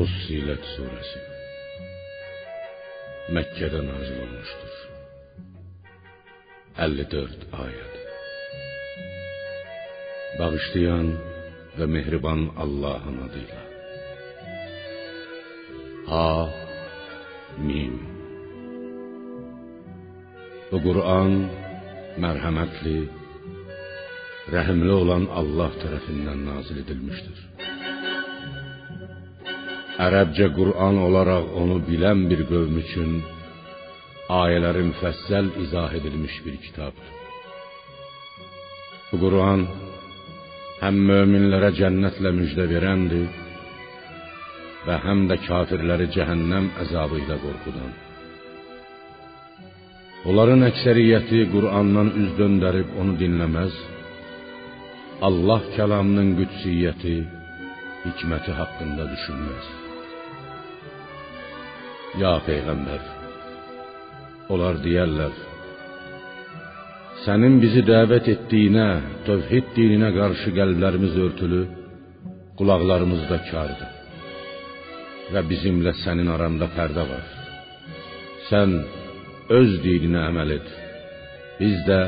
Fussilet suresi Mekke'de nazil olmuştur. 54 ayet. Bağışlayan ve mehriban Allah'ın adıyla. Ha Mim Bu Kur'an merhametli, rəhimli olan Allah tərəfindən nazil edilmişdir. Ərəbcə Qur'an olaraq onu bilən bir qövm üçün ayələri müfəssəl izah edilmiş bir kitabdır. Bu Qur'an həm möminlərə cənnətlə müjdə verəndir və həm də kafirləri cəhənnəm əzabı ilə qorxudan. Onların əksəriyyəti Qur'andan üz döndərib onu dinləməz, Allah kəlamının qüdsiyyəti, hikməti haqqında düşünməz. Ya peyğəmbər, onlar deyərlər: Sənin bizi dəvət etdiyinə, tövhid dininə qarşı qəlblərimiz örtülü, qulaqlarımız da kardır. Və bizimlə sənin aranda pərdə var. Sən öz dininə əməl et. Biz də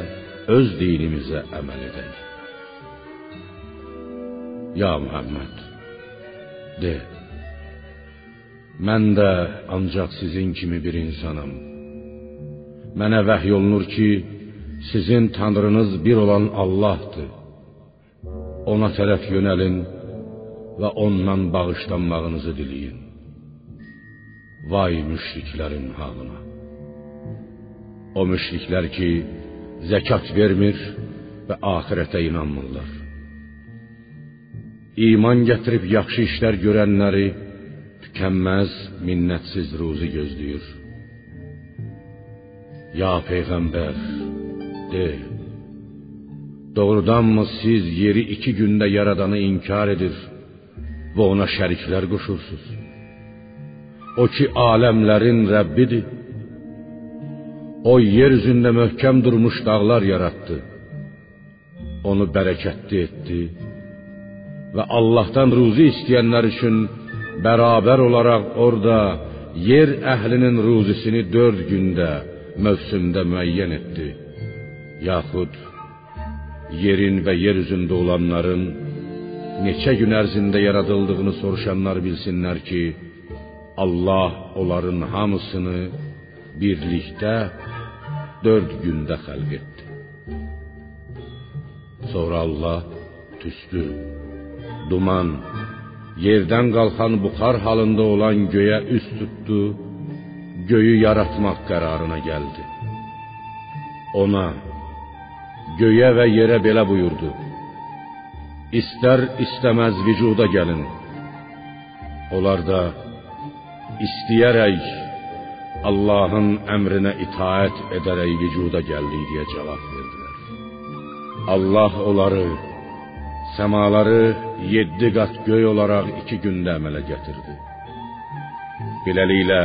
öz dinimizə əməl edək. Ya Muhammed, de. Mən də ancaq sizin kimi bir insanam. Mənə vəhy olunur ki, sizin tanrınız bir olan Allahdır. Ona tərəf yönəlin və ondan bağışlanmağınızı diləyin. Vay müşriklərin halına. O müşriklər ki, zəkat vermir və axirətə inanmırlar. İman gətirib yaxşı işlər görənləri tükənməz, minnətsiz ruzi gözləyir. Ya peyğəmbər, de. Doğrudanmı siz yeri iki gündə yaradanı inkar edir və ona şəriklər qoşursunuz? O ki aləmlərin Rəbbidir. O yer üzündə möhkəm durmuş dağlar yaratdı. Onu bərəkətli etdi və Allahdan ruzi istəyənlər üçün bərabər olaraq orada yer əhlinin ruzisini dörd gündə, mövsümdə müəyyən etdi. Yaxud yerin və yer üzündə olanların neçə gün ərzində yaradıldığını soruşanlar bilsinlər ki, Allah onların hamısını birlikdə dörd gündə xəlq etdi. Sonra Allah tüstü, duman, yerdən qalxan buxar halında olan göyə üst tutdu, göyü yaratmaq qərarına gəldi. Ona, göyə və yerə belə buyurdu: İstər istəməz vücuda gəlin. Onlar da istəyərək Allahın əmrinə itaət edərək vücuda gəldik deyə cavab verdilər. Allah onları səmaları yeddi qat göy olaraq iki gündə əmələ gətirdi. Beləliklə,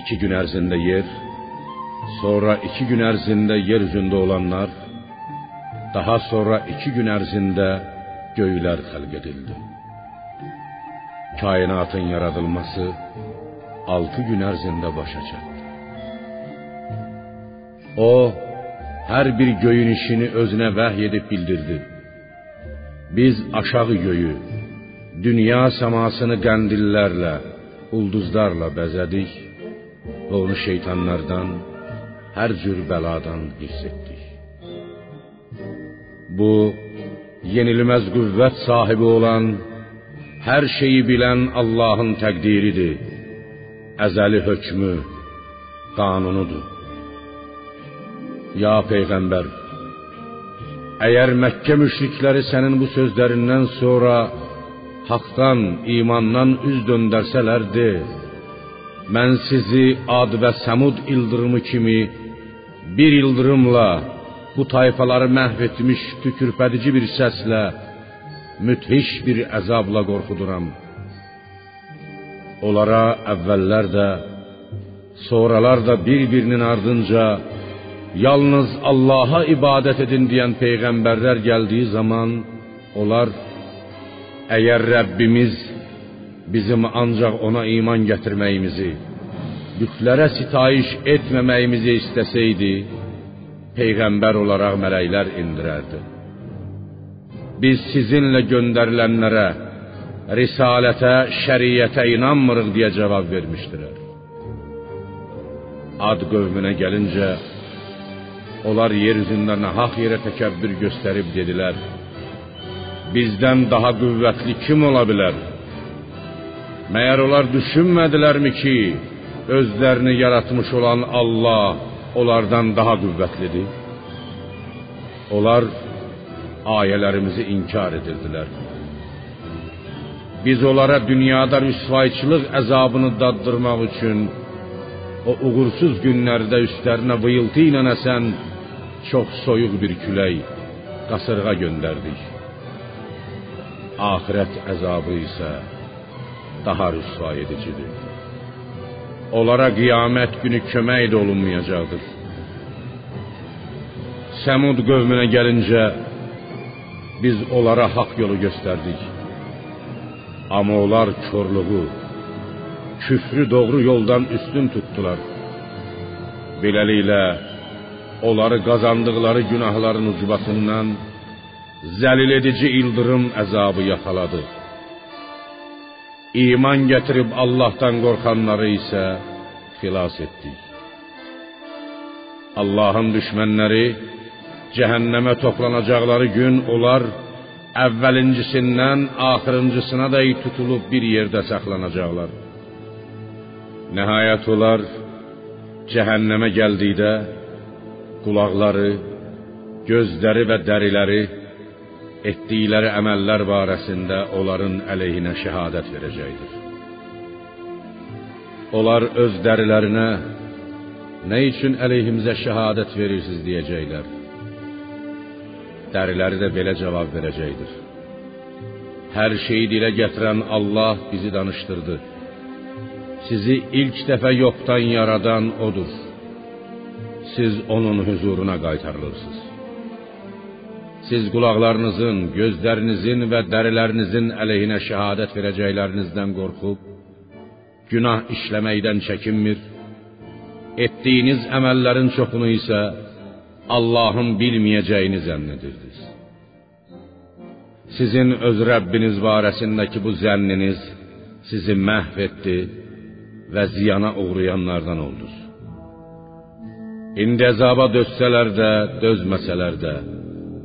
iki gün ərzində yer, sonra iki gün ərzində yer üzündə olanlar, daha sonra iki gün ərzində göylər xəlq edildi. Kainatın yaradılması altı gün ərzində başa çatdı. O, hər bir göyün işini özünə vəhy edib bildirdi. Biz aşağı göyü, dünya səmasını qəndillərlə, ulduzlarla bəzədik və onu şeytanlardan, hər cür bəladan hifz etdik. Bu yenilməz qüvvət sahibi olan, hər şeyi bilən Allahın təqdiridir. Əzəli hökmü, qanunudur. Ya peyğəmbər, Əgər Məkkə müşrikləri sənin bu sözlərindən sonra haqdan, imandan üz döndərsələr de, mən sizi Ad və Səmud ildırımı kimi bir ildırımla bu tayfaları məhv etmiş tükürpədici bir səslə müthiş bir əzabla qorxuduram. Onlara əvvəllər də, sonralar da bir-birinin ardınca yalnız Allah'a ibadət edin deyən peyğəmbərlər gəldiyi zaman onlar əgər Rəbbimiz bizim ancaq ona iman gətirməyimizi, bütlərə sitayiş etməməyimizi istəsəydi, peyğəmbər olaraq mələklər indirərdi. Biz sizinlə göndərilənlərə, risalətə, şəriətə inanmırıq deyə cavab vermişdilər. Ad qövmünə gəlincə, onlar yer üzündə nahaq yerə təkəbbür göstərib dedilər: Bizdən daha qüvvətli kim ola bilər? Məyər onlar düşünmədilərmi ki, özlərini yaratmış olan Allah onlardan daha qüvvətlidir? Onlar ayələrimizi inkar edirdilər. Biz onlara dünyada rüsvayçılıq əzabını daddırmaq üçün o uğursuz günlərdə üstlərinə vıyıltı ilə əsən çox soyuq bir külək, qasırğa göndərdik. Axirət əzabı isə daha rüsva edicidir. Onlara qiyamət günü kömək də olunmayacaqdır. Səmud qövmünə gəlincə biz onlara haqq yolu göstərdik. Amma onlar körlüğü, küfrü doğru yoldan üstün tutdular. Beləliklə onları qazandıqları günahların ucbatından zəlil edici ildırım əzabı yaxaladı. İman gətirib Allahdan qorxanları isə xilas etdik. Allahın düşmənləri cəhənnəmə toplanacaqları gün onlar əvvəlincisindən axırıncısına da tutulub bir yerdə saxlanacaqlar. Nəhayət onlar cəhənnəmə gəldikdə qulaqları, gözləri və dəriləri etdikləri əməllər barəsində onların əleyhinə şəhadət verəcəkdir. Onlar öz dərilərinə nə üçün əleyhimizə şəhadət verirsiniz deyəcəklər. Dəriləri də belə cavab verəcəkdir. Hər şeyi dilə gətirən Allah bizi danışdırdı. Sizi ilk dəfə yoxdan yaradan odur. Siz onun huzuruna qaytarılırsınız. Siz qulaqlarınızın, gözlərinizin və dərilərinizin əleyhinə şəhadət verəcəklərinizdən qorxub günah işləməkdən çəkinmir. Etdiyiniz əməllərin çoxunu isə Allahın bilməyəcəyini zənn edirdiniz. Sizin öz Rəbbiniz barəsindəki bu zənniniz sizi məhv etdi və ziyana uğrayanlardan oldunuz. İndi əzaba dözsələr də, dözməsələr də,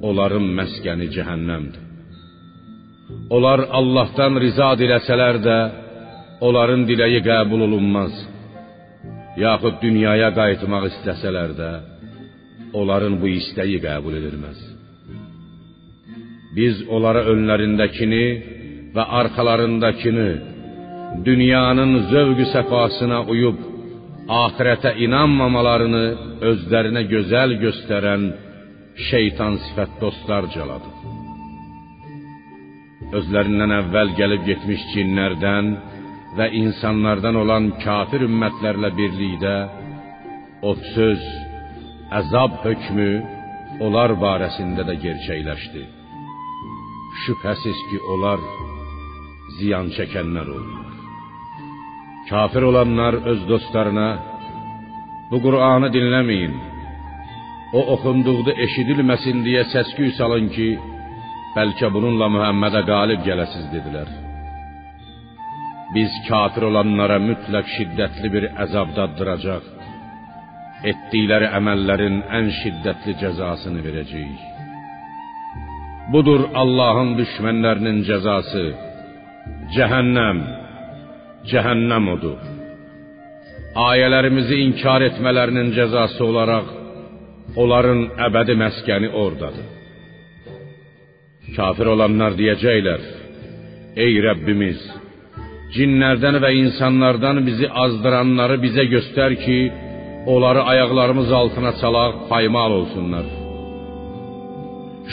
onların məskəni cəhənnəmdir. Onlar Allahdan riza diləsələr də, onların diləyi qəbul olunmaz. Yaxud dünyaya qayıtmaq istəsələr də, onların bu istəyi qəbul edilməz. Biz onlara önlərindəkini və arxalarındakını dünyanın zövqü səfasına uyub axirətə inanmamalarını özlərinə gözəl göstərən şeytan sifət dostlar caladı. Özlərindən əvvəl gəlib getmiş cinlərdən və insanlardan olan kafir ümmətlərlə birlikdə o söz, əzab hökmü onlar barəsində də gerçəkləşdi. Şübhəsiz ki, onlar ziyan çəkənlər oldular. Kafir olanlar öz dostlarına bu Qur'anı dinləməyin. O oxunduqda eşidilməsin deyə səsküy salın ki, bəlkə bununla Muhammedə qalib gələsiz dedilər. Biz kafir olanlara mütləq şiddətli bir əzab daddıracaq. Etdikləri əməllərin ən şiddətli cəzasını verəcəyik. Budur Allahın düşmənlərinin cəzası. Cəhənnəm cəhənnəm odur. Ayələrimizi inkar etmələrinin cəzası olaraq onların əbədi məskəni ordadır. Kafir olanlar deyəcəklər: Ey Rəbbimiz, cinlərdən və insanlardan bizi azdıranları bizə göstər ki, onları ayaqlarımız altına çalaq, paymal olsunlar.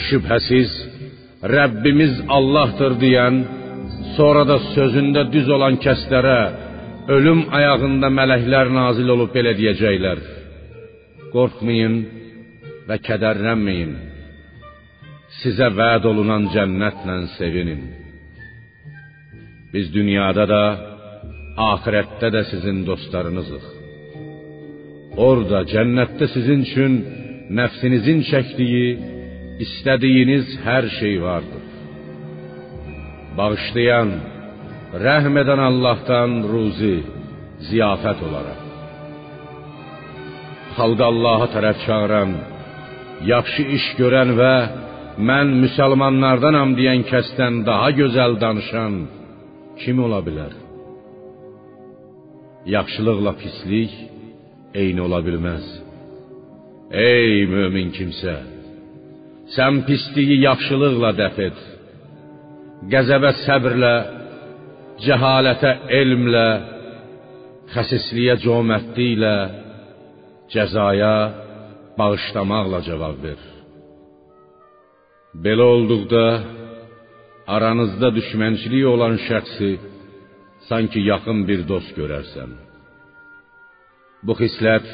Şübhəsiz Rəbbimiz Allahdır deyən Sonra da sözündə düz olan kəslərə ölüm ayağında mələklər nazil olub belə deyəcəklər: Qorxmayın və kədərlənməyin. Sizə vəd olunan cənnətlə sevinin. Biz dünyada da, ahirette de sizin dostlarınızıq. Orada, cənnətdə sizin üçün nəfsinizin çəkdiyi, istədiyiniz hər şey vardır. Bağışlayan, rəhm edən Allahdan ruzi, ziyafət olaraq. Xalqı Allaha tərəf çağıran, yaxşı iş görən və mən müsəlmanlardanam deyən kəsdən daha gözəl danışan kim ola bilər? Yaxşılıqla pislik eyni ola bilməz. Ey mömin kimsə, sən pisliyi yaxşılıqla dəf et. Qəzəbə səbrlə, cəhalətə elmlə, xəsisliyə cömərtliklə, cəzaya bağışlamaqla cavab ver. Belə olduqda aranızda düşmənçilik olan şəxsi sanki yaxın bir dost görərsən. Bu xislət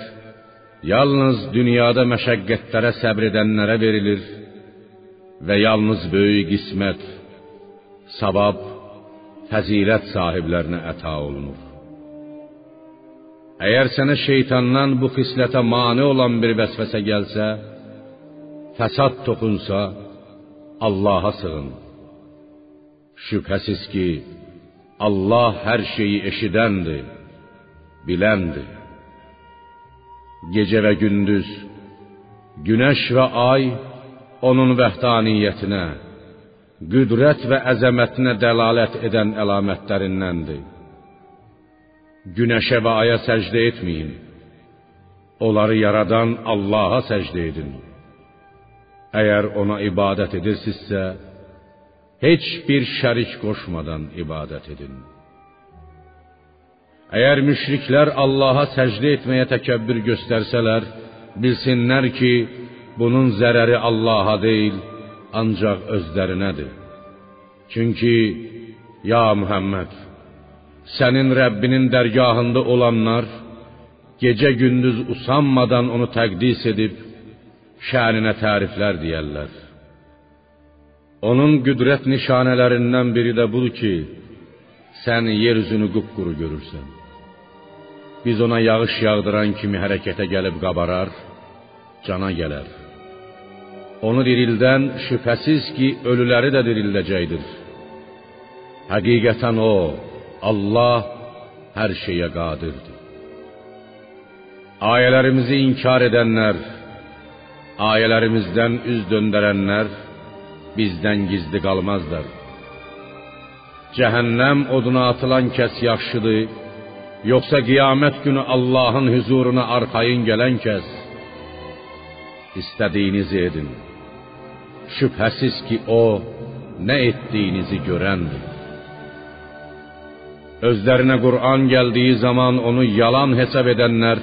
yalnız dünyada məşəqqətlərə səbr edənlərə verilir və yalnız böyük qismət, savab, fəzilət sahiblərinə əta olunur. Əgər sənə şeytandan bu xislətə mane olan bir vəsvəsə gəlsə, fəsad toxunsa, Allaha sığın. Şübhəsiz ki, Allah hər şeyi eşidəndir, biləndir. Gecə və gündüz, günəş və ay onun vəhdaniyyətinə, qüdrət və əzəmətinə dəlalət edən əlamətlərindəndir. Günəşə və aya səcdə etməyin. Onları yaradan Allaha səcdə edin. Əgər ona ibadət edirsinizsə, heç bir şərik qoşmadan ibadət edin. Əgər müşriklər Allaha səcdə etməyə təkəbbür göstərsələr, bilsinlər ki, bunun zərəri Allaha deyil, ancaq özlərinədir. Çünki ya Muhammed, sənin Rəbbinin dərgahında olanlar gecə gündüz usanmadan onu təqdis edib şəninə təriflər deyərlər. Onun qüdrət nişanələrindən biri də budur ki, sən yer üzünü qupquru görürsən. Biz ona yağış yağdıran kimi hərəkətə gəlib qabarar, cana gələr. Onu dirildən şübhəsiz ki, ölüləri də dirildəcəkdir. Həqiqətən o, Allah hər şeyə qadirdir. Ayələrimizi inkar edənlər, ayələrimizdən üz döndərənlər bizdən gizli qalmazlar. Cəhənnəm oduna atılan kəs yaxşıdır, yoxsa qiyamət günü Allahın huzuruna arxayın gələn kəs? İstədiyinizi edin. Şübhəsiz ki, o nə etdiyinizi görəndir. Özlərinə Qur'an gəldiyi zaman onu yalan hesab edənlər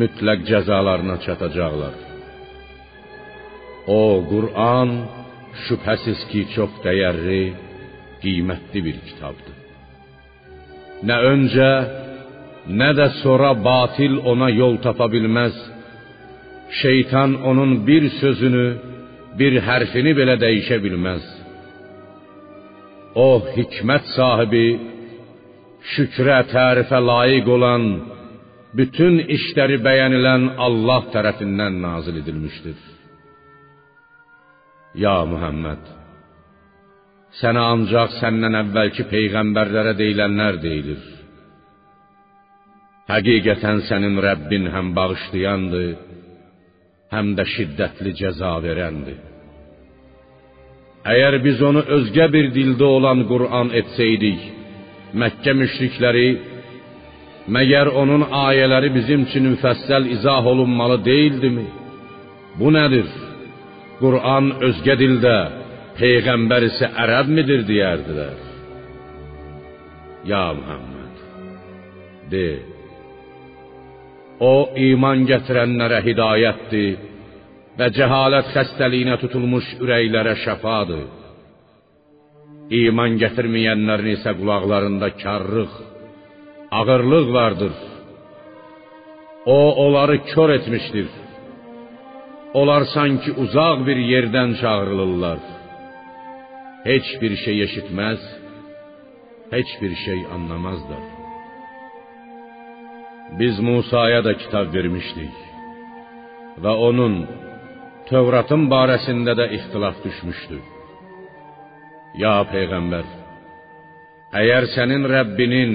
mütləq cəzalarına çatacaqlar. O Qur'an şübhəsiz ki, çox dəyərli, qiymətli bir kitabdır. Nə öncə, nə də sonra batil ona yol tapa bilməz. Şeytan onun bir sözünü, bir hərfini belə dəyişə bilməz. O hikmət sahibi, şükrə, tərifə layiq olan, bütün işləri bəyənilən Allah tərəfindən nazil edilmişdir. Ya Muhammed, sənə ancaq səndən əvvəlki peyğəmbərlərə deyilənlər deyilir. Həqiqətən sənin Rəbbin həm bağışlayandır, həm də şiddətli cəza verəndir. Əgər biz onu özgə bir dildə olan Qur'an etsəydik, Məkkə müşrikləri məgər onun ayələri bizim üçün müfəssəl izah olunmalı deyildimi? Bu nədir? Qur'an özgə dildə, peyğəmbər isə ərəbmidir deyərdilər. Ya Muhammed, de, o iman gətirənlərə hidayətdir və cəhalət xəstəliyinə tutulmuş ürəklərə şəfadır. İman gətirməyənlərin isə qulaqlarında karlıq, ağırlıq vardır. O onları kör etmişdir. Onlar sanki uzaq bir yerdən çağırılırlar. Heç bir şey eşitməz, heç bir şey anlamazlar. Biz Musaya da kitab vermişdik və onun Tövratın barəsində də ixtilaf düşmüşdü. Ya peyğəmbər, əgər sənin Rəbbinin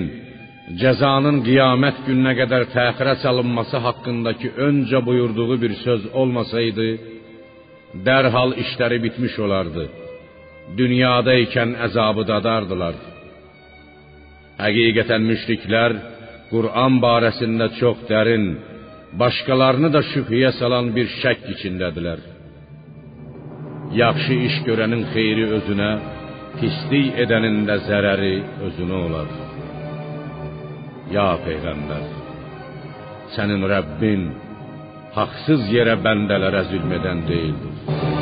cəzanın qiyamət gününə qədər təxirə salınması haqqındakı öncə buyurduğu bir söz olmasaydı, dərhal işləri bitmiş olardı. Dünyada ikən əzabı dadardılar. Həqiqətən müşriklər Qur'an barəsində çox dərin, başqalarını da şübhəyə salan bir şək içindədilər. Yaxşı iş görənin xeyri özünə, pislik edənin də zərəri özünə olar. Ya peyğəmbər, sənin Rəbbin haqsız yerə bəndələrə zülm edən deyildir.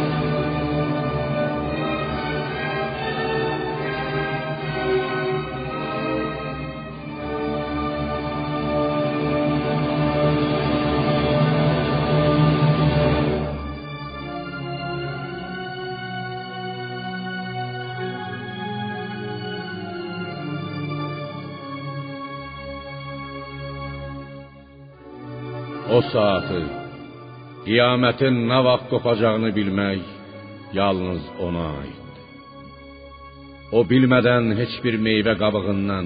O saatı, qiyamətin nə vaxt qopacağını bilmək yalnız ona aiddir. O bilmədən heç bir meyvə qabığından,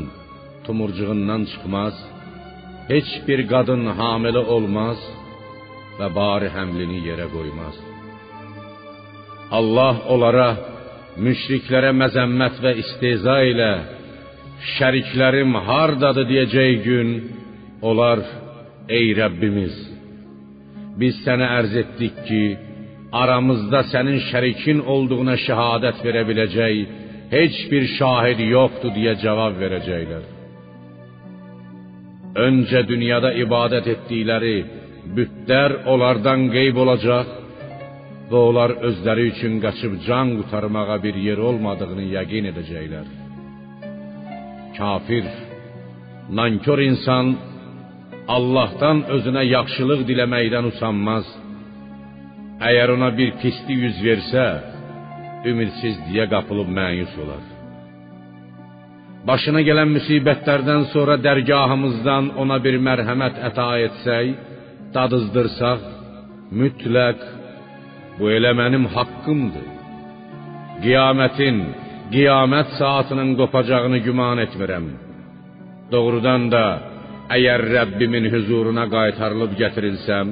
tumurcuğundan çıxmaz, heç bir qadın hamilə olmaz və bari həmlini yerə qoymaz. Allah onlara müşriklərə məzəmmət və istehza ilə şəriklərim hardadır deyəcək gün onlar Ey Rəbbimiz, biz sənə ərz etdik ki, aramızda sənin şərikin olduğuna şəhadət verə biləcək heç bir şahid yoxdur deyə cavab verəcəklər. Öncə dünyada ibadət etdikləri bütlər onlardan qeyb olacaq və onlar özləri üçün qaçıb can qurtarmağa bir yer olmadığını yəqin edəcəklər. Kafir, nankör insan Allahdan özünə yaxşılıq diləməkdən usanmaz. Əgər ona bir pislik yüz versə, ümidsizliyə qapılıb məyus olar. Başına gələn müsibətlərdən sonra dərgahımızdan ona bir mərhəmət əta etsək, dadızdırsaq, mütləq bu elə mənim haqqımdır. Qiyamətin, qiyamət saatının qopacağını güman etmirəm. Doğrudan da Əgər Rəbbimin huzuruna qaytarılıb gətirilsəm,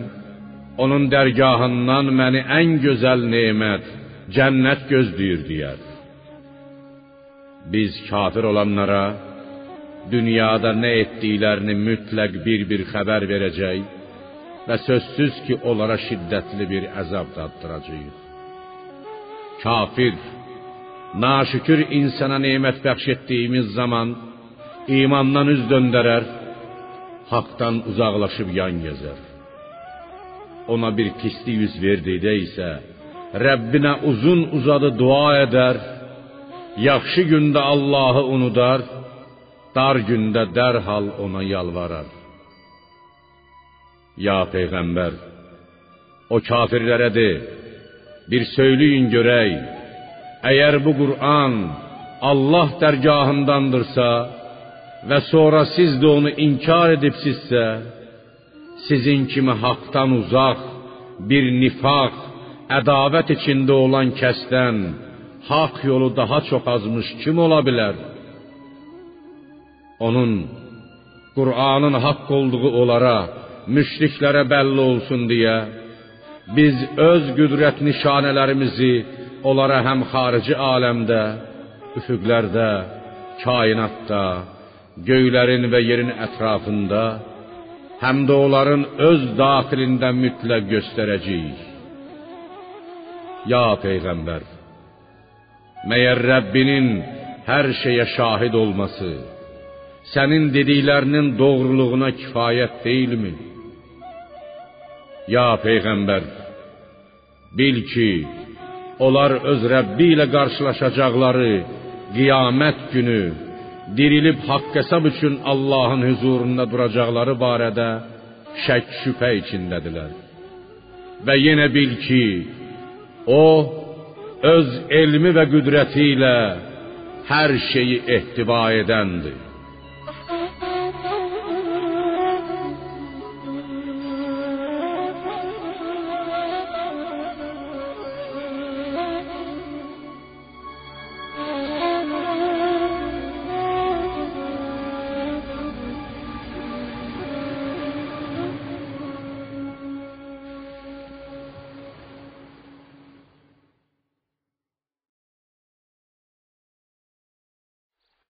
onun dərgahından məni ən gözəl nemət, cənnət gözləyir deyər. Biz kafir olanlara dünyada nə etdiklərini mütləq bir-bir xəbər verəcək və sözsüz ki, onlara şiddətli bir əzab daddıracağıq. Kafir, naşükür insana nemət bəxş etdiyimiz zaman imandan üz döndərər haqdan uzaqlaşıb yan gəzər. Ona bir pislik yüz verdikdə isə Rəbbinə uzun uzadı dua edər, yaxşı gündə Allahı unudar, dar gündə dərhal ona yalvarar. Ya peyğəmbər, o kafirlərə de, bir söyləyin görək, əgər bu Qur'an Allah dərgahındandırsa, və sonra siz də onu inkar edibsizsə, sizin kimi haqdan uzaq bir nifaq, ədavət içində olan kəsdən haqq yolu daha çox azmış kim ola bilər? Onun Qur'anın haqq olduğu onlara, müşriklərə bəlli olsun deyə biz öz qüdrət nişanələrimizi onlara həm xarici aləmdə, üfüqlərdə, kainatda, göylərin və yerin ətrafında, həm də onların öz daxilində mütləq göstərəcəyik. Ya peyğəmbər, məyər Rəbbinin hər şeyə şahid olması sənin dediklərinin doğruluğuna kifayət deyilmi? Ya peyğəmbər, bil ki, onlar öz Rəbbi ilə qarşılaşacaqları qiyamət günü dirilib haqq hesab üçün Allahın huzurunda duracaqları barədə şək şübhə içindədirlər. Və yenə bil ki, o öz elmi və qüdrəti ilə her şeyi ehtiva edendir.